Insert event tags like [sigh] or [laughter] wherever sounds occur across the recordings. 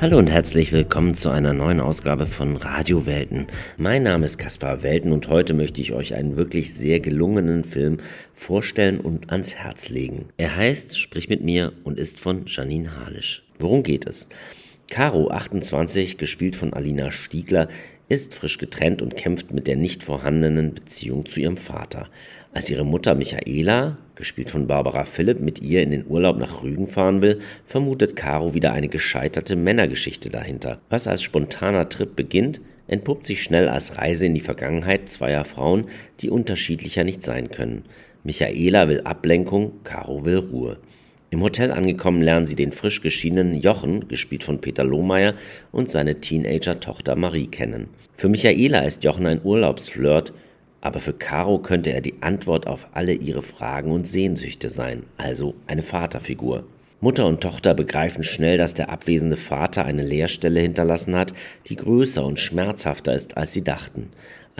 Hallo und herzlich willkommen zu einer neuen Ausgabe von Radio Welten. Mein Name ist Kaspar Welten und heute möchte ich euch einen wirklich sehr gelungenen Film vorstellen und ans Herz legen. Er heißt Sprich mit mir und ist von Janine Halisch. Worum geht es? Caro, 28, gespielt von Alina Stiegler, ist frisch getrennt und kämpft mit der nicht vorhandenen Beziehung zu ihrem Vater. Als ihre Mutter Michaela, gespielt von Barbara Philipp, mit ihr in den Urlaub nach Rügen fahren will, vermutet Caro wieder eine gescheiterte Männergeschichte dahinter. Was als spontaner Trip beginnt, entpuppt sich schnell als Reise in die Vergangenheit zweier Frauen, die unterschiedlicher nicht sein können. Michaela will Ablenkung, Caro will Ruhe. Im Hotel angekommen lernen sie den frisch geschiedenen Jochen, gespielt von Peter Lohmeier, und seine Teenager-Tochter Marie kennen. Für Michaela ist Jochen ein Urlaubsflirt, aber für Caro könnte er die Antwort auf alle ihre Fragen und Sehnsüchte sein, also eine Vaterfigur. Mutter und Tochter begreifen schnell, dass der abwesende Vater eine Leerstelle hinterlassen hat, die größer und schmerzhafter ist, als sie dachten.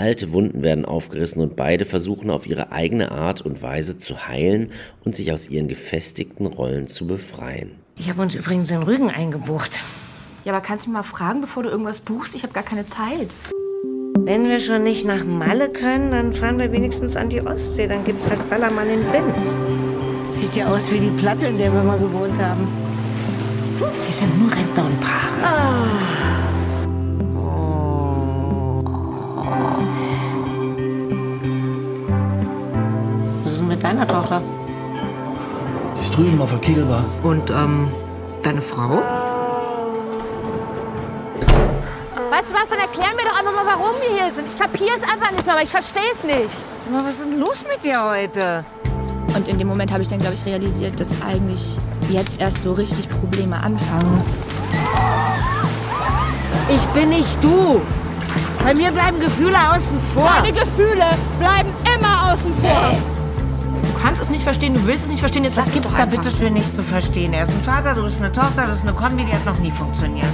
Alte Wunden werden aufgerissen und beide versuchen auf ihre eigene Art und Weise zu heilen und sich aus ihren gefestigten Rollen zu befreien. Ich habe uns übrigens in Rügen eingebucht. Ja, aber kannst du mich mal fragen, bevor du irgendwas buchst? Ich habe gar keine Zeit. Wenn wir schon nicht nach Malle können, dann fahren wir wenigstens an die Ostsee. Dann gibt's halt Ballermann in Binz. Sieht ja aus wie die Platte, in der wir mal gewohnt haben. Hier sind nur Rentner und Paare. Ah. Mit deiner Tochter? Die ist drüben auf der Kegelbar. Und, ähm, deine Frau? Weißt du was, dann erklär mir doch einfach mal, warum wir hier sind. Ich kapiere es einfach nicht mehr, aber ich verstehe es nicht. Sag mal, was ist denn los mit dir heute? Und in dem Moment habe ich dann, glaube ich, realisiert, dass eigentlich jetzt erst so richtig Probleme anfangen. Ich bin nicht du. Bei mir bleiben Gefühle außen vor. Meine Gefühle bleiben immer außen vor. Hey kannst es nicht verstehen, du willst es nicht verstehen. Jetzt Was gibt es da bitte für nicht zu verstehen? Er ist ein Vater, du bist eine Tochter, das ist eine Kombi, die hat noch nie funktioniert.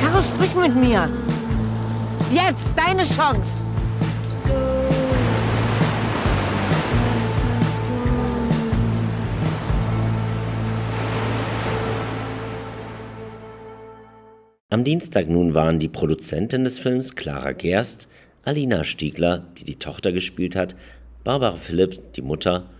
Caro, sprich mit mir. Jetzt, deine Chance. Am Dienstag nun waren die Produzentin des Films, Clara Gerst, Alina Stiegler, die die Tochter gespielt hat, Barbara Philipp, die Mutter,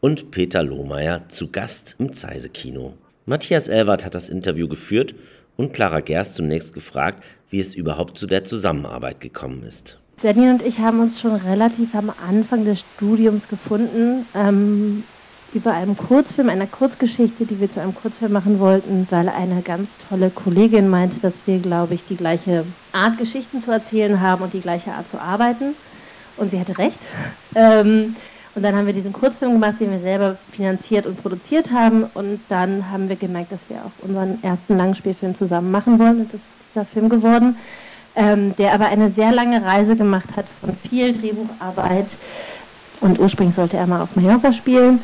und Peter Lohmeier zu Gast im Zeise-Kino. Matthias Elwart hat das Interview geführt und Clara Gerst zunächst gefragt, wie es überhaupt zu der Zusammenarbeit gekommen ist. Janine und ich haben uns schon relativ am Anfang des Studiums gefunden. Ähm, über einen Kurzfilm, einer Kurzgeschichte, die wir zu einem Kurzfilm machen wollten, weil eine ganz tolle Kollegin meinte, dass wir, glaube ich, die gleiche Art Geschichten zu erzählen haben und die gleiche Art zu arbeiten. Und sie hatte recht. [laughs] Ähm, und dann haben wir diesen Kurzfilm gemacht, den wir selber finanziert und produziert haben. Und dann haben wir gemerkt, dass wir auch unseren ersten Langspielfilm zusammen machen wollen. Und das ist dieser Film geworden, ähm, der aber eine sehr lange Reise gemacht hat von viel Drehbucharbeit. Und ursprünglich sollte er mal auf Mallorca spielen.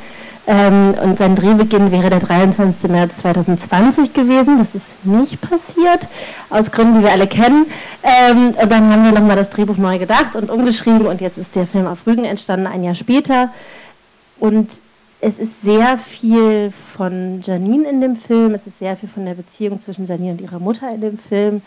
Ähm, und sein Drehbeginn wäre der 23. März 2020 gewesen. Das ist nicht passiert, aus Gründen, die wir alle kennen. Ähm, und dann haben wir nochmal das Drehbuch neu gedacht und umgeschrieben. Und jetzt ist der Film auf Rügen entstanden, ein Jahr später. Und es ist sehr viel von Janine in dem Film. Es ist sehr viel von der Beziehung zwischen Janine und ihrer Mutter in dem Film.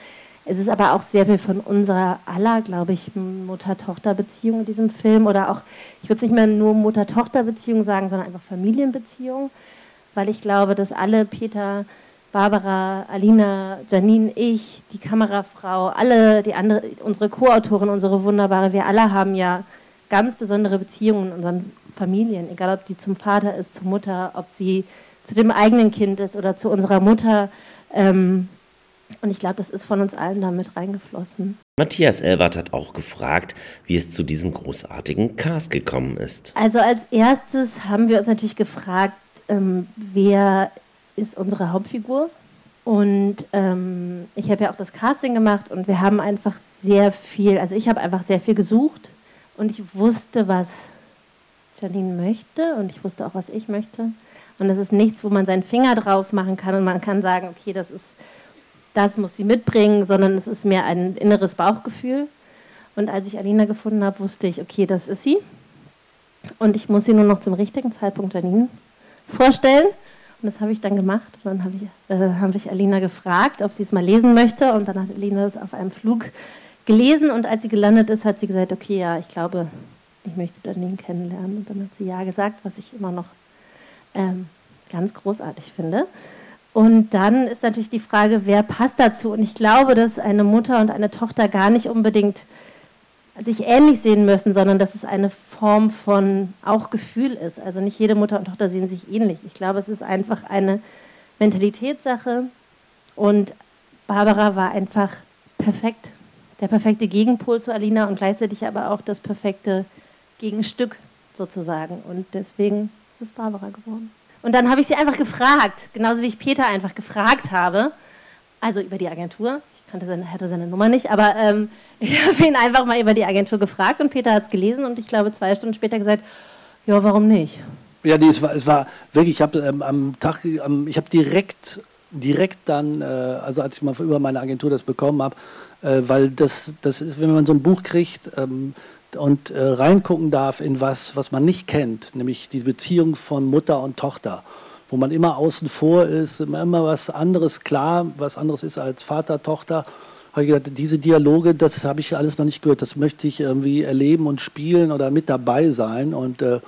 Es ist aber auch sehr viel von unserer aller, glaube ich, Mutter-Tochter-Beziehung in diesem Film. Oder auch, ich würde es nicht mehr nur Mutter-Tochter-Beziehung sagen, sondern einfach Familienbeziehung, weil ich glaube, dass alle Peter, Barbara, Alina, Janine, ich, die Kamerafrau, alle, die andere, unsere Co-Autorin, unsere wunderbare, wir alle haben ja ganz besondere Beziehungen in unseren Familien, egal ob die zum Vater ist, zur Mutter, ob sie zu dem eigenen Kind ist oder zu unserer Mutter. Ähm, und ich glaube, das ist von uns allen damit reingeflossen. Matthias Elwart hat auch gefragt, wie es zu diesem großartigen Cast gekommen ist. Also als erstes haben wir uns natürlich gefragt, ähm, wer ist unsere Hauptfigur? Und ähm, ich habe ja auch das Casting gemacht und wir haben einfach sehr viel, also ich habe einfach sehr viel gesucht und ich wusste, was Janine möchte und ich wusste auch, was ich möchte. Und das ist nichts, wo man seinen Finger drauf machen kann und man kann sagen, okay, das ist das muss sie mitbringen, sondern es ist mehr ein inneres Bauchgefühl. Und als ich Alina gefunden habe, wusste ich, okay, das ist sie. Und ich muss sie nur noch zum richtigen Zeitpunkt Janine vorstellen. Und das habe ich dann gemacht. Und dann habe ich, äh, habe ich Alina gefragt, ob sie es mal lesen möchte. Und dann hat Alina es auf einem Flug gelesen. Und als sie gelandet ist, hat sie gesagt, okay, ja, ich glaube, ich möchte Janine kennenlernen. Und dann hat sie ja gesagt, was ich immer noch ähm, ganz großartig finde. Und dann ist natürlich die Frage, wer passt dazu? Und ich glaube, dass eine Mutter und eine Tochter gar nicht unbedingt sich ähnlich sehen müssen, sondern dass es eine Form von auch Gefühl ist. Also nicht jede Mutter und Tochter sehen sich ähnlich. Ich glaube, es ist einfach eine Mentalitätssache. Und Barbara war einfach perfekt. Der perfekte Gegenpol zu Alina und gleichzeitig aber auch das perfekte Gegenstück sozusagen. Und deswegen ist es Barbara geworden. Und dann habe ich sie einfach gefragt, genauso wie ich Peter einfach gefragt habe, also über die Agentur. Ich kannte seine, hatte seine Nummer nicht, aber ähm, [laughs] ich habe ihn einfach mal über die Agentur gefragt und Peter hat es gelesen und ich glaube zwei Stunden später gesagt, ja, warum nicht? Ja, nee, es war, es war wirklich, ich habe ähm, am Tag, ähm, ich habe direkt, direkt dann, äh, also als ich mal über meine Agentur das bekommen habe, äh, weil das, das ist, wenn man so ein Buch kriegt, ähm, und äh, reingucken darf in was, was man nicht kennt, nämlich die Beziehung von Mutter und Tochter, wo man immer außen vor ist, immer was anderes klar, was anderes ist als Vater, Tochter. Habe ich gedacht, diese Dialoge, das habe ich alles noch nicht gehört, das möchte ich irgendwie erleben und spielen oder mit dabei sein. Und, äh, und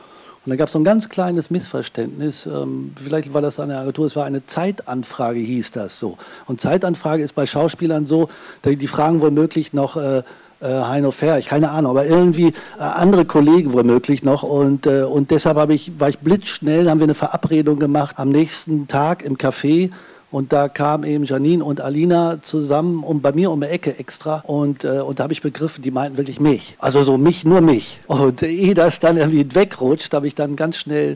dann gab es so ein ganz kleines Missverständnis. Ähm, vielleicht war das eine Agentur, es war eine Zeitanfrage, hieß das so. Und Zeitanfrage ist bei Schauspielern so, die fragen womöglich noch, äh, Heino Ferch, keine Ahnung, aber irgendwie äh, andere Kollegen womöglich noch. Und, äh, und deshalb ich, war ich blitzschnell, haben wir eine Verabredung gemacht am nächsten Tag im Café. Und da kamen eben Janine und Alina zusammen und bei mir um die Ecke extra. Und, äh, und da habe ich begriffen, die meinten wirklich mich. Also so mich, nur mich. Und ehe das dann irgendwie wegrutscht, habe ich dann ganz schnell,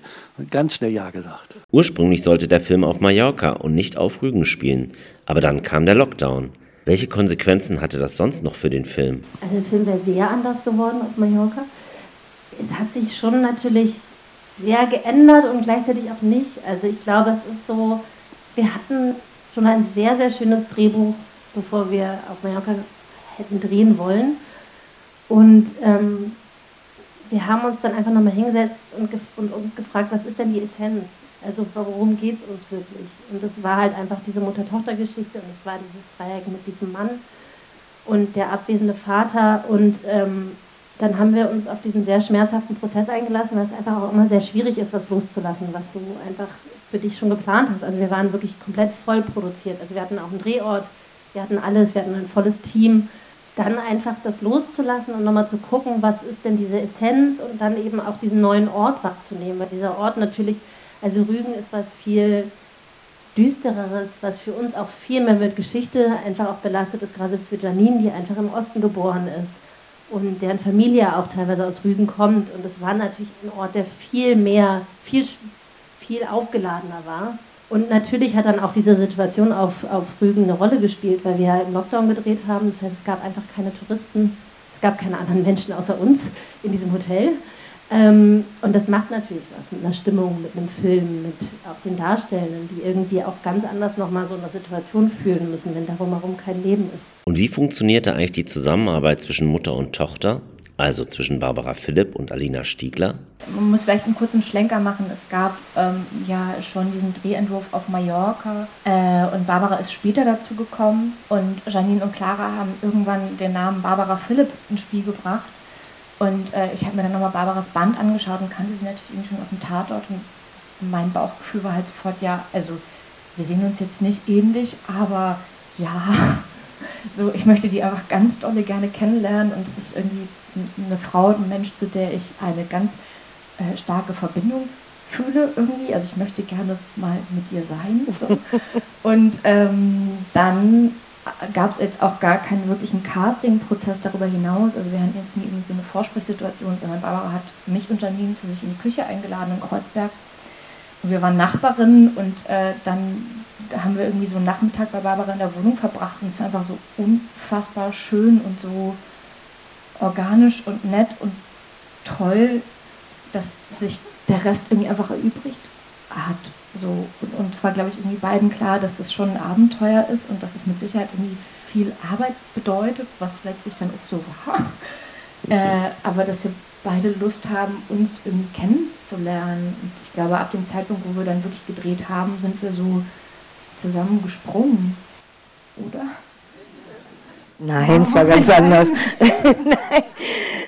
ganz schnell Ja gesagt. Ursprünglich sollte der Film auf Mallorca und nicht auf Rügen spielen. Aber dann kam der Lockdown. Welche Konsequenzen hatte das sonst noch für den Film? Also der Film wäre sehr anders geworden auf Mallorca. Es hat sich schon natürlich sehr geändert und gleichzeitig auch nicht. Also ich glaube, es ist so, wir hatten schon ein sehr, sehr schönes Drehbuch, bevor wir auf Mallorca hätten drehen wollen. Und ähm, wir haben uns dann einfach nochmal hingesetzt und uns, uns gefragt, was ist denn die Essenz? Also worum geht es uns wirklich? Und das war halt einfach diese Mutter-Tochter-Geschichte und es war dieses Dreieck mit diesem Mann und der abwesende Vater. Und ähm, dann haben wir uns auf diesen sehr schmerzhaften Prozess eingelassen, weil es einfach auch immer sehr schwierig ist, was loszulassen, was du einfach für dich schon geplant hast. Also wir waren wirklich komplett voll produziert. Also wir hatten auch einen Drehort, wir hatten alles, wir hatten ein volles Team. Dann einfach das loszulassen und nochmal zu gucken, was ist denn diese Essenz und dann eben auch diesen neuen Ort wahrzunehmen, weil dieser Ort natürlich also Rügen ist was viel düstereres, was für uns auch viel mehr mit Geschichte einfach auch belastet ist, gerade für Janine, die einfach im Osten geboren ist und deren Familie auch teilweise aus Rügen kommt. Und es war natürlich ein Ort, der viel mehr, viel, viel aufgeladener war. Und natürlich hat dann auch diese Situation auf, auf Rügen eine Rolle gespielt, weil wir im Lockdown gedreht haben. Das heißt, es gab einfach keine Touristen, es gab keine anderen Menschen außer uns in diesem Hotel. Ähm, und das macht natürlich was mit einer Stimmung, mit einem Film, mit auch den Darstellenden, die irgendwie auch ganz anders nochmal so eine Situation fühlen müssen, wenn darum herum kein Leben ist. Und wie funktionierte eigentlich die Zusammenarbeit zwischen Mutter und Tochter? Also zwischen Barbara Philipp und Alina Stiegler? Man muss vielleicht einen kurzen Schlenker machen. Es gab ähm, ja schon diesen Drehentwurf auf Mallorca äh, und Barbara ist später dazu gekommen und Janine und Clara haben irgendwann den Namen Barbara Philipp ins Spiel gebracht und äh, ich habe mir dann nochmal Barbaras Band angeschaut und kannte sie natürlich schon aus dem Tatort. Und mein Bauchgefühl war halt sofort, ja, also wir sehen uns jetzt nicht ähnlich, aber ja, [laughs] so ich möchte die einfach ganz dolle gerne kennenlernen. Und es ist irgendwie eine Frau, ein Mensch, zu der ich eine ganz äh, starke Verbindung fühle irgendwie. Also ich möchte gerne mal mit ihr sein. So. [laughs] Und ähm, dann gab es jetzt auch gar keinen wirklichen Casting-Prozess darüber hinaus. Also wir hatten jetzt nie so eine Vorsprechsituation, sondern Barbara hat mich und Janine zu sich in die Küche eingeladen in Kreuzberg. Und wir waren Nachbarinnen und äh, dann haben wir irgendwie so einen Nachmittag bei Barbara in der Wohnung verbracht und es war einfach so unfassbar schön und so organisch und nett und toll, dass sich der Rest irgendwie einfach erübrigt hat. So, und, und es war, glaube ich, irgendwie beiden klar, dass es schon ein Abenteuer ist und dass es mit Sicherheit irgendwie viel Arbeit bedeutet, was letztlich dann auch so war. Äh, aber dass wir beide Lust haben, uns irgendwie kennenzulernen. Und ich glaube, ab dem Zeitpunkt, wo wir dann wirklich gedreht haben, sind wir so zusammengesprungen. Oder? Nein, es war ganz anders. [laughs] Nein,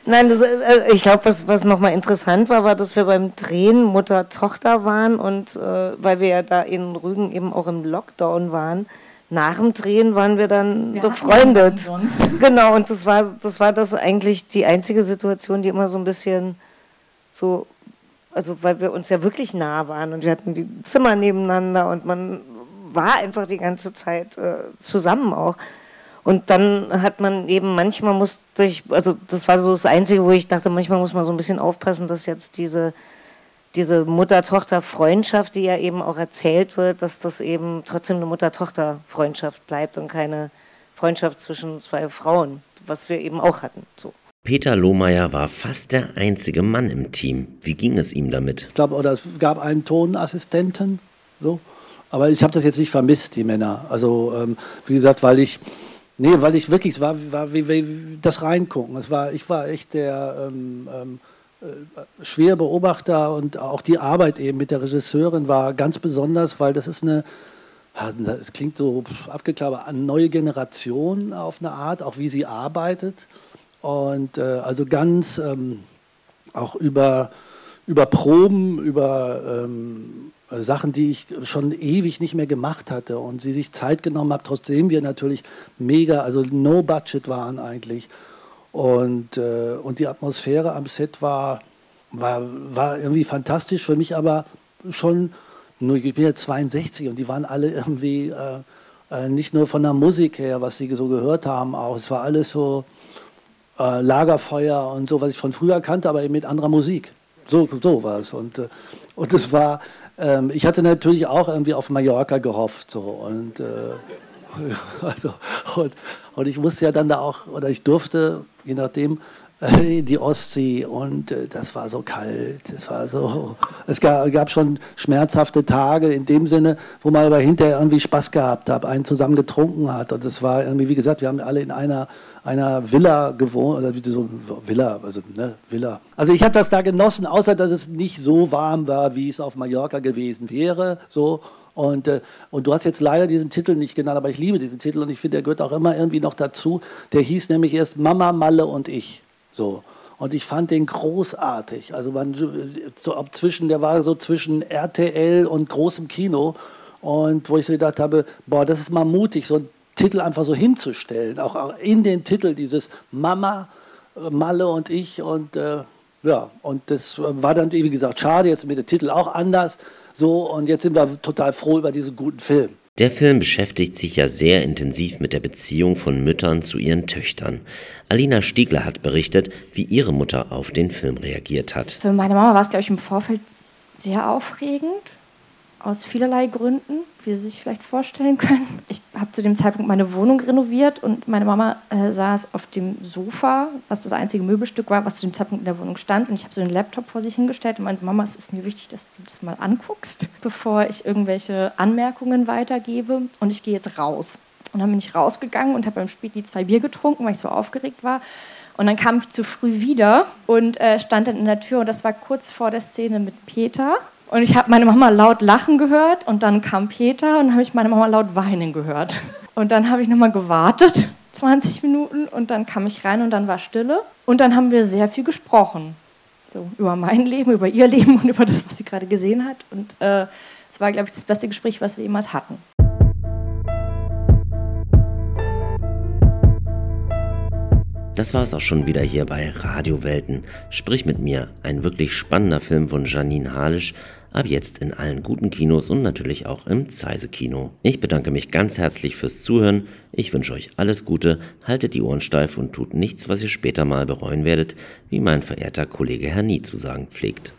Nein das, äh, ich glaube, was, was nochmal interessant war, war, dass wir beim Drehen Mutter-Tochter waren und äh, weil wir ja da in Rügen eben auch im Lockdown waren, nach dem Drehen waren wir dann wir befreundet. [laughs] Genau, und das war, das war das eigentlich die einzige Situation, die immer so ein bisschen so, also weil wir uns ja wirklich nah waren und wir hatten die Zimmer nebeneinander und man war einfach die ganze Zeit äh, zusammen auch. Und dann hat man eben, manchmal musste ich, also das war so das Einzige, wo ich dachte, manchmal muss man so ein bisschen aufpassen, dass jetzt diese, diese Mutter-Tochter-Freundschaft, die ja eben auch erzählt wird, dass das eben trotzdem eine Mutter-Tochter-Freundschaft bleibt und keine Freundschaft zwischen zwei Frauen, was wir eben auch hatten. So. Peter Lohmeier war fast der einzige Mann im Team. Wie ging es ihm damit? Ich glaube, oder es gab einen Tonassistenten, so. Aber ich habe das jetzt nicht vermisst, die Männer. Also, ähm, wie gesagt, weil ich Nee, weil ich wirklich, es war, war wie, wie, das Reingucken. Es war, ich war echt der ähm, ähm, äh, schwere Beobachter und auch die Arbeit eben mit der Regisseurin war ganz besonders, weil das ist eine, es klingt so abgeklappert, eine neue Generation auf eine Art, auch wie sie arbeitet. Und äh, also ganz ähm, auch über, über Proben, über ähm, Sachen, die ich schon ewig nicht mehr gemacht hatte und sie sich Zeit genommen hat, trotzdem wir natürlich mega, also no budget waren eigentlich. Und, äh, und die Atmosphäre am Set war, war, war irgendwie fantastisch für mich, aber schon, nur ich bin jetzt 62 und die waren alle irgendwie äh, äh, nicht nur von der Musik her, was sie so gehört haben, auch, es war alles so äh, Lagerfeuer und so, was ich von früher kannte, aber eben mit anderer Musik. So, so war es. Und, äh, und es war, ähm, ich hatte natürlich auch irgendwie auf Mallorca gehofft. So, und, äh, [laughs] also, und, und ich musste ja dann da auch, oder ich durfte, je nachdem, [laughs] die Ostsee und äh, das war so kalt, es war so, es gab, gab, schon schmerzhafte Tage in dem Sinne, wo man aber hinterher irgendwie Spaß gehabt hat, einen zusammen getrunken hat und es war irgendwie, wie gesagt, wir haben alle in einer, einer Villa gewohnt, oder wie so Villa, also ne, Villa. Also ich habe das da genossen, außer dass es nicht so warm war, wie es auf Mallorca gewesen wäre, so und, äh, und du hast jetzt leider diesen Titel nicht genannt, aber ich liebe diesen Titel und ich finde, der gehört auch immer irgendwie noch dazu. Der hieß nämlich erst Mama, Malle und ich. So. Und ich fand den großartig. Also man, so zwischen, der war so zwischen RTL und großem Kino. Und wo ich so gedacht habe, boah, das ist mal mutig, so einen Titel einfach so hinzustellen. Auch in den Titel dieses Mama, Malle und ich. Und äh, ja, und das war dann, wie gesagt, schade. Jetzt mit dem Titel auch anders. So, und jetzt sind wir total froh über diesen guten Film. Der Film beschäftigt sich ja sehr intensiv mit der Beziehung von Müttern zu ihren Töchtern. Alina Stiegler hat berichtet, wie ihre Mutter auf den Film reagiert hat. Für meine Mama war es, glaube ich, im Vorfeld sehr aufregend aus vielerlei Gründen, wie Sie sich vielleicht vorstellen können. Ich habe zu dem Zeitpunkt meine Wohnung renoviert und meine Mama äh, saß auf dem Sofa, was das einzige Möbelstück war, was zu dem Zeitpunkt in der Wohnung stand. Und ich habe so einen Laptop vor sich hingestellt und meinte, Mama, es ist mir wichtig, dass du das mal anguckst, [laughs] bevor ich irgendwelche Anmerkungen weitergebe. Und ich gehe jetzt raus. Und dann bin ich rausgegangen und habe beim die zwei Bier getrunken, weil ich so aufgeregt war. Und dann kam ich zu früh wieder und äh, stand dann in der Tür und das war kurz vor der Szene mit Peter. Und ich habe meine Mama laut lachen gehört und dann kam Peter und habe ich meine Mama laut weinen gehört. Und dann habe ich nochmal gewartet, [laughs] 20 Minuten, und dann kam ich rein und dann war Stille. Und dann haben wir sehr viel gesprochen. So über mein Leben, über ihr Leben und über das, was sie gerade gesehen hat. Und äh, es war, glaube ich, das beste Gespräch, was wir jemals hatten. Das war es auch schon wieder hier bei Radio Welten. Sprich mit mir. Ein wirklich spannender Film von Janine Halisch. Ab jetzt in allen guten Kinos und natürlich auch im Zeise Kino. Ich bedanke mich ganz herzlich fürs Zuhören. Ich wünsche euch alles Gute. Haltet die Ohren steif und tut nichts, was ihr später mal bereuen werdet, wie mein verehrter Kollege Herr Nie zu sagen pflegt.